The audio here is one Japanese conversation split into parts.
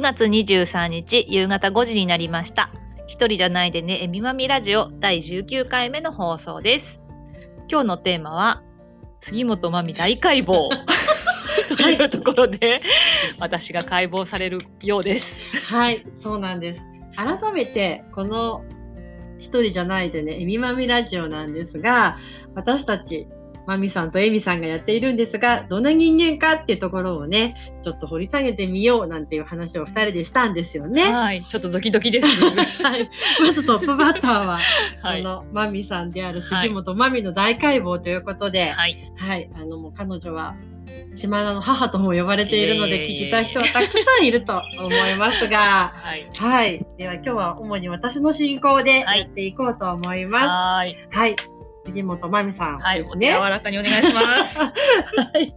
9月23日夕方5時になりました。一人じゃないでね、えみまみラジオ第19回目の放送です。今日のテーマは、杉本まみ大解剖というところで、私が解剖されるようです。はい、そうなんです。改めて、この一人じゃないでね、えみまみラジオなんですが、私たち、まみさんとえみさんがやっているんですが、どんな人間かっていうところをね、ちょっと掘り下げてみようなんていう話を二人でしたんですよね。はい、ちょっとドキドキです。はい、まずトップバッターは、はいこ。のまみさんである杉本まみの大解剖ということで、はい。はい、あのもう彼女は島田の母とも呼ばれているので、えー聞きたい人はたくさんいると思いますが、はい。はい。では今日は主に私の進行ではいやっていこうと思いまはい。す。はい。杉本まみさんね。お手柔らかにお願いします。はい。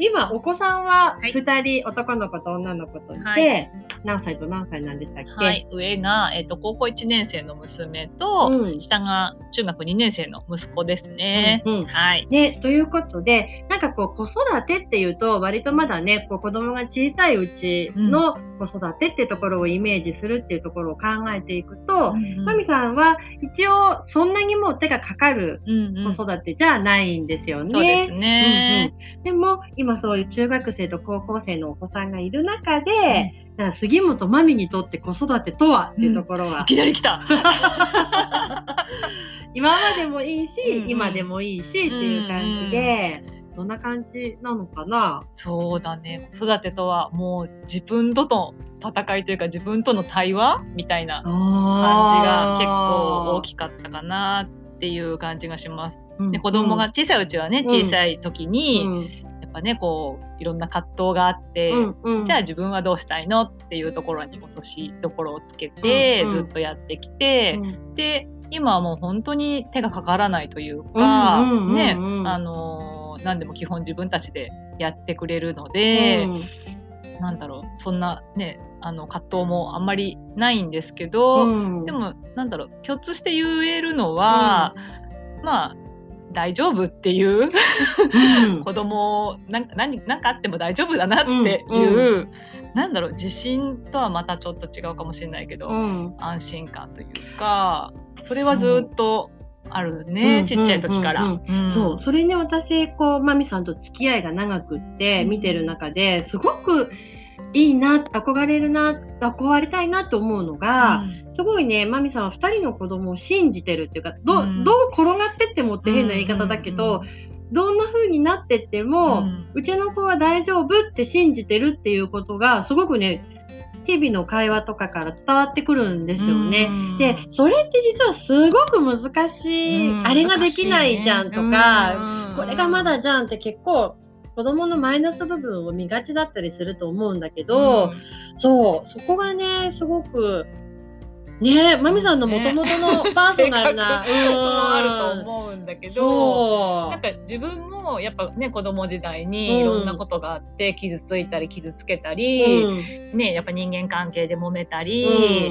今、お子さんははい2人、男の子と女の子といて、はい何歳と何歳なんでしたっけ？はい。上が、えっ、と、高校1年生の娘と、うん下が中学2年生の息子ですね。うんうんはい。ね、ということで、なんかこう子育てっていうと、割とまだね、こう子供が小さいうちの子育てっていうところをイメージするっていうところを考えていくと、まみさんは一応そんなにもう手がかかるうんうん。子育てじゃないんですよね。そうですね。うんうん。でも今そういう中学生と高校生のお子さんがいる中で、だから杉本まみにとって子育てとはっていうところは、いきなり来た。今までもいいし、うんうん。今でもいいしっていう感じで、どんな感じなのかな？そうだね。子育てとはもう自分との戦いというか自分との対話？みたいな感じが結構大きかったかなっていう感じがします。いで子供が小さいうちはね、うん。小さい時に、やっぱねこういろんな葛藤があって、じゃあ自分はどうしたいの？っていうところに落としどころをつけて、うんうん。ずっとやってきて、うん。で今はもう本当に手がかからないというか、うんうんうんうん。ねあのー何でも基本自分たちでやってくれるので、なんだろうそんなねあの葛藤もあんまりないんですけど、うん。でもなんだろう共通して言えるのは、まあ大丈夫っていううん。子供なんか何なんかあっても大丈夫だなっていう、うん。なんだろう自信とはまたちょっと違うかもしれないけど、うん。安心感というかそれはずっとあるね、うんちっちゃい時から。うんうんそう、それに私、こう、まみさんと付き合いが長くって、見てる中で、すごくいいな、憧れるな、憧れたいなと思うのが、すごいね、まみさんは2人の子供を信じてるっていうか、ど,、うん。どう転がってってもって変な言い方だけど、どんな風になってっても、うちの子は大丈夫って信じてるっていうことが、すごくね、日々の会話とかから伝わってくるんですよね。で、それって実はすごく難しい、あれができないじゃんとか、これがまだじゃんって結構子供のマイナス部分を見がちだったりすると思うんだけど、そう、そこがね、すごく、ねまみさんのもともとのパーソナルな、性格もあると思うんだけど。そなんか自分もやっぱね子供時代にいろんなことがあって傷ついたり傷つけたう。り、うん。ねやっぱ人間関係で揉めたり、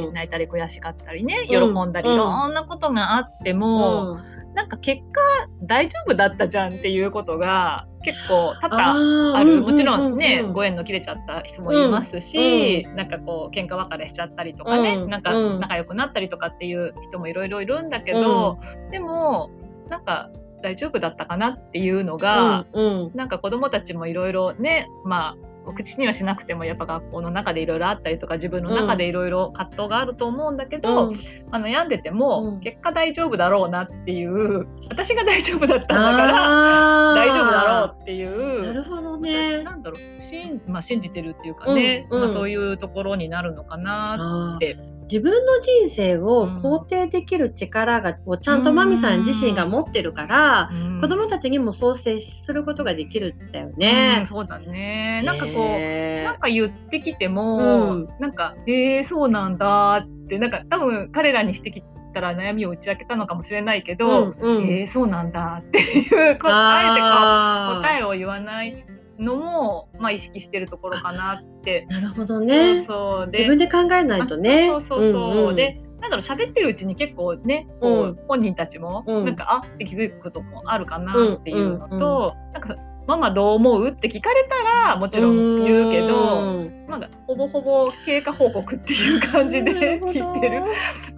うん。泣いたり悔しかったりねん。喜んだり、うん。いろんなことがあっても、なんか結果大丈夫だったじゃんっていうことが結構多々ある。もちろんね、ご縁の切れちゃった人もいますし、なんかこう喧嘩別れしちゃったりとかね、うん。なんかうん。仲良くなったりとかっていう人もいろいろいるんだけど、でもなんか大丈夫だったかなっていうのが、うんうん。なんか子供たちもいろいろねまあ口にはしなくてもやっぱ学校の中でいろいろあったりとか自分の中でいろいろ葛藤があると思うんだけど、あの悩んでても、結果大丈夫だろうなっていう私が大丈夫だったんだから大丈夫だろうっていうなるほどね。なんだろうしん、まあ、信じてるっていうかね、まあ、そういうところになるのかなって。自分の人生を肯定できる力が、をちゃんとマミさん自身が持ってるから、うん、子供たちにもそう接することができるんだよね。うん、そうだね。なんかこう、なんか言ってきても、うん、なんか、えー、そうなんだって、なんか多分彼らにしてきたら悩みを打ち明けたのかもしれないけど、うんうん、えー、そうなんだっていうあえて答えを言わないのも、まあ、意識してるところかなって。なるほどね。そう自分で考えないとね。そうそうそうそう。うんうん、でなんだろう喋ってるうちに結構ねこう、うん、本人たちも、なんかあって気づくこともあるかなっていうのと、うんうんうん、なんかママどう思う？って聞かれたらもちろん言うけど、まあ、ほぼほぼ経過報告っていう感じで聞いてる。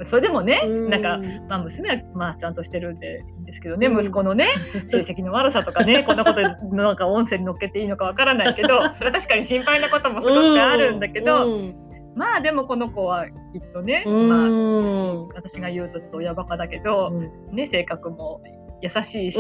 それでもねなんか、まあ、娘はまあちゃんとしてるんでいいんですけどね、息子のね 成績の悪さとかねこんなことなんか音声に乗っけていいのかわからないけど それは確かに心配なこともすごくあるんだけど。まあでもこの子はきっとね、まあ、私が言うとちょっと親バカだけど、ね、性格も優しいし、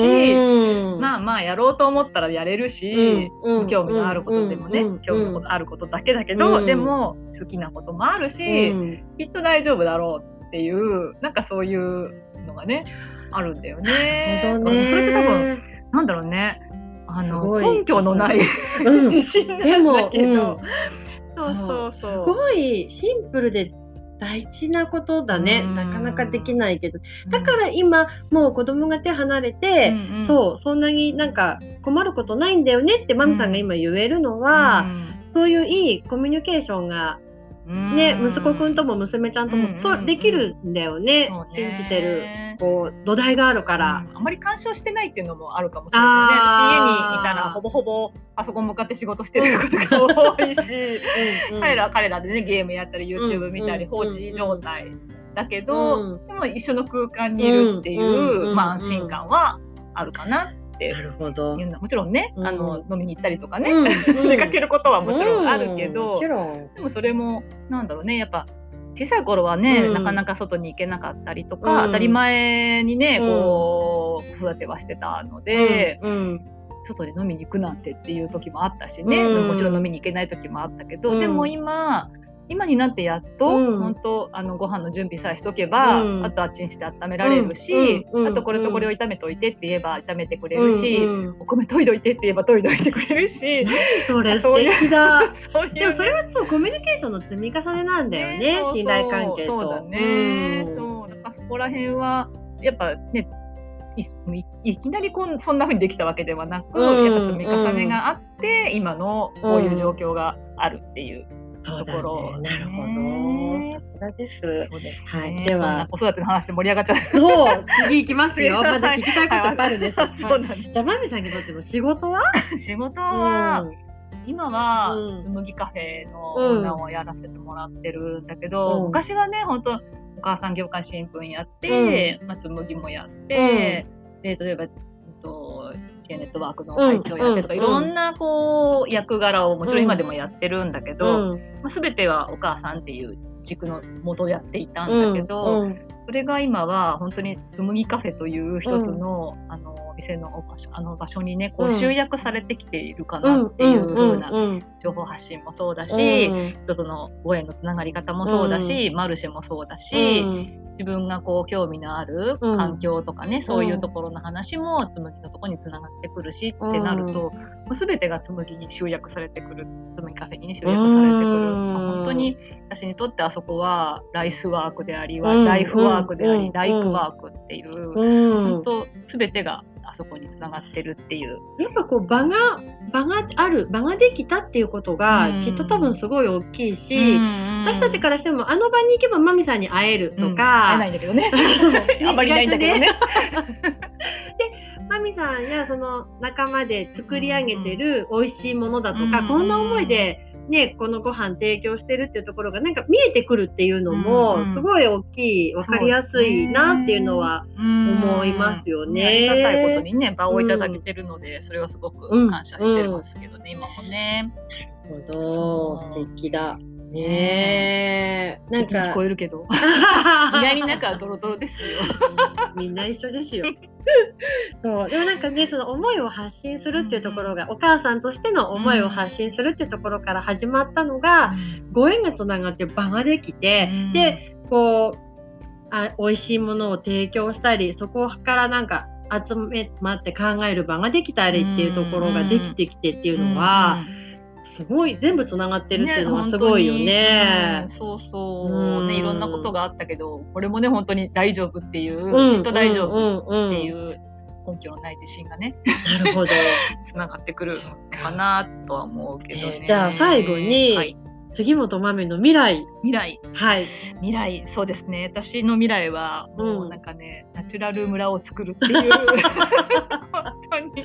まあまあやろうと思ったらやれるし、興味のあることでもね、興味のあることだけだけど、でも好きなこともあるし、きっと大丈夫だろうっていうなんかそういうのがねあるんだよね。ね。それって多分なんだろうねあの根拠のない 自信なんだけど。そうそうそう。すごいシンプルで大事なことだね、なかなかできないけど。だから今もう子供が手離れて、うんうん、そうそん。なになんか困ることないんだよねってマミさんが今言えるのは、うん、そういういいコミュニケーションがね、息子くんとも娘ちゃんともとできるんだよね、信じてる。こう土台があるから、あんまり干渉してないっていうのもあるかもしれないね。家にいたらほぼほぼパソコン向かって仕事してることが多いし 彼らは彼らでねゲームやったり YouTube 見たり放置状態だけど、でも一緒の空間にいるっていう、まあ、安心感はあるかな。ってなるほど。もちろんね、うん、あの飲みに行ったりとかね、うん、出かけることはもちろんあるけど、でもそれもなんだろうねやっぱ小さい頃はね、なかなか外に行けなかったりとか、当たり前にねこう子育てはしてたので。外で飲みに行くなんてっていう時もあったしね、もちろん飲みに行けない時もあったけど、でも今今になってやっと、うん、本当あのご飯の準備さえしとけば、うん、あとあっちにして温められるし、うん、あとこれとこれを炒めといてって言えば炒めてくれるし、お米研いどいてって言えば研いどいてくれるし それ素敵だ。そういう、でもそれはそうコミュニケーションの積み重ねなんだよね、ね、信頼関係そうだね、そう。だからそこら辺はやっぱねいきなりこんそんなふうにできたわけではなく、やっぱ積み重ねがあって、今のこういう状況があるっていう。ところ、ね、なるほど。そうです、ね、はい。では子育ての話で盛り上がっちゃう。そう。次行きますよ。まだ聞きたいこといっぱいあるんです。そうなんです。じゃあまみさんにとっての仕事は？仕事は。うん今は紬カフェのオーナーをやらせてもらってるんだけど、うん、昔はね本当お母さん業界新聞やって、うん、まあ、紬もやって、うん、で例えば、えっと、系ネットワークの会長やってとか、いろんなこう役柄をもちろん今でもやってるんだけど、まあ、全てはお母さんっていう軸のもとやっていたんだけど、それが今は本当に紬カフェという一つの,、あの店の場所あの場所にねこう集約されてきているかなっていう風な情報発信もそうだし、人とのご縁のつながり方もそうだし、マルシェもそうだし、自分がこう興味のある環境とかね、うん、そういうところの話も紬のところにつながってくるし、ってなると、うん、全てが紬に集約されてくる。紬カフェにね集約されてくる、うん、本当に私にとってあそこはライスワークであり、ライフワークであり、ライクワークっていう、本当全てがあそこにつながってるっていう。やっぱこう場が場がある場ができたっていうことが、きっと多分すごい大きいし、私たちからしてもあの場に行けばマミさんに会えるとか、会えないんだけどね。あんまりないんだけどね。さんやその仲間で作り上げてる美味しいものだとか、こんな思いでね、このご飯提供してるっていうところがなんか見えてくるっていうのも、すごい大きい分かりやすいなっていうのは思いますよね。ありがたいことにね場をいただけてるので、それはすごく感謝してますけどね、今もね。ほど。素敵だ。ねえ。なんか。聞こえるけど。意外になんかドロドロですよ。みんな一緒ですよ。そうでもなんかねその思いを発信するっていうところが、お母さんとしての思いを発信するっていうところから始まったのが、ご縁がつながって場ができて、でこうあ美味しいものを提供したりそこからなんか集めまって考える場ができたりっていうところができてきてっていうのは。すごい全部つながってるっていうのはすごいよね。ねうん、そうそう、ねいろんなことがあったけどこれもね本当に大丈夫っていう、うん、きっと大丈夫っていう根拠のない自信がねなるほど つながってくるかなとは思うけどね。えー、じゃあ最後に、はい杉本真美の未来。未来。はい。未来、そうですね。私の未来は、もうなんかね、うん、ナチュラル村を作るっていう。本当に。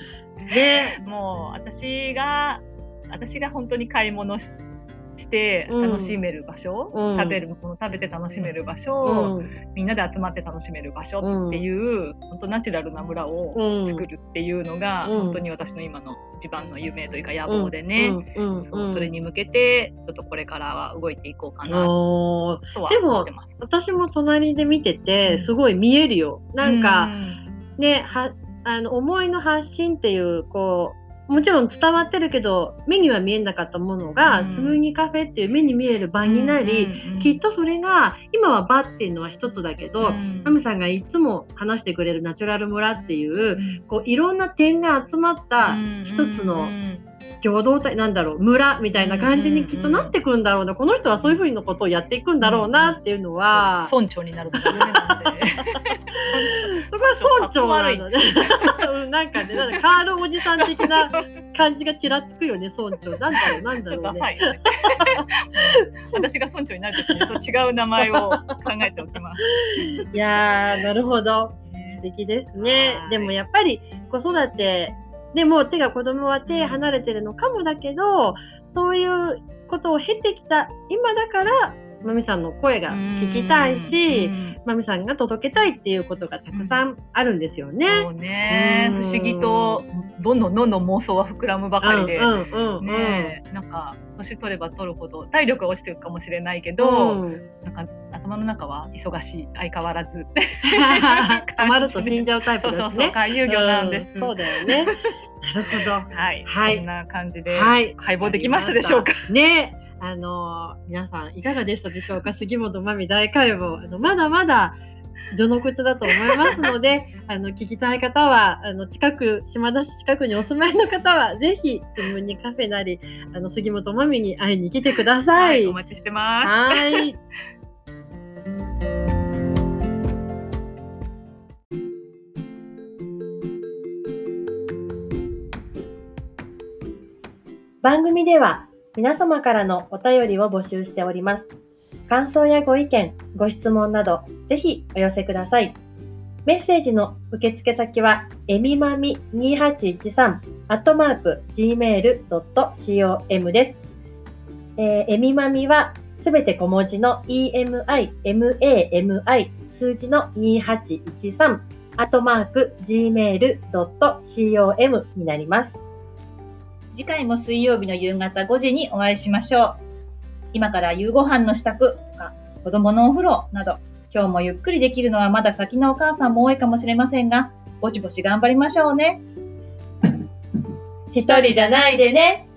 で、もう私が私が本当に買い物しして楽しめる場所、うん、食べるもの食べて楽しめる場所、うん、みんなで集まって楽しめる場所っていう、うん、本当ナチュラルな村を作るっていうのが、本当に私の今の一番の夢というか野望でね、そうそれに向けてちょっとこれからは動いていこうかなとは思ってます。私も隣で見ててすごい見えるよ。なんか、ねはあの思いの発信っていうこうもちろん伝わってるけど目には見えなかったものが、うん、つむぎカフェっていう目に見える場になり、うん、きっとそれが今は場っていうのは一つだけど、うん、マミさんがいつも話してくれるナチュラル村っていう、こういろんな点が集まった一つの共同体なんだろう村みたいな感じにきっとなってくんだろうな、この人はそういうふうのことをやっていくんだろうなっていうのは、村長になるのが夢なんで そこは村長なの ね。なんかねなんかカールおじさん的な感じがちらつくよね村長なんだろうなんだろう、ね、ね、私が村長になるときに そう違う名前を考えておきます。いやなるほど。素敵ですね。でもやっぱり子育てでも手が子供は手離れてるのかもだけどそういうことを経てきた今だからまみさんの声が聞きたいし、まみさんが届けたいっていうことがたくさんあるんですよね。そうね、不思議とどんどんどんどん妄想は膨らむばかりで、ねなんか年取れば取るほど体力が落ちてるかもしれないけど、うん、なんか頭の中は忙しい。相変わらず。止まると死んじゃうタイプですね。そうそうそう。回遊魚なんです、うん、そうだよね。なるほど。はい。はい。こんな感じで、はい、解剖できましたでしょうか？ね。あの皆さんいかがでしたでしょうか？杉本真美大解剖あのまだまだ序の口だと思いますので あの聞きたい方はあの近く島田市近くにお住まいの方はぜひスムにカフェなりあの杉本真美に会いに来てください。はい、お待ちしてます。はい。番組では皆様からのお便りを募集しております。感想やご意見、ご質問など、ぜひお寄せください。メッセージの受付先は、えみまみ2813、アットマーク、gmail.com です。えー、えみまみは、すべて小文字の emi, mami, 数字の2813、アットマーク、gmail.com になります。次回も水曜日の夕方5時にお会いしましょう。今から夕ご飯の支度とか、子供のお風呂など、今日もゆっくりできるのはまだ先のお母さんも多いかもしれませんが、ぼちぼち頑張りましょうね。一人じゃないでね。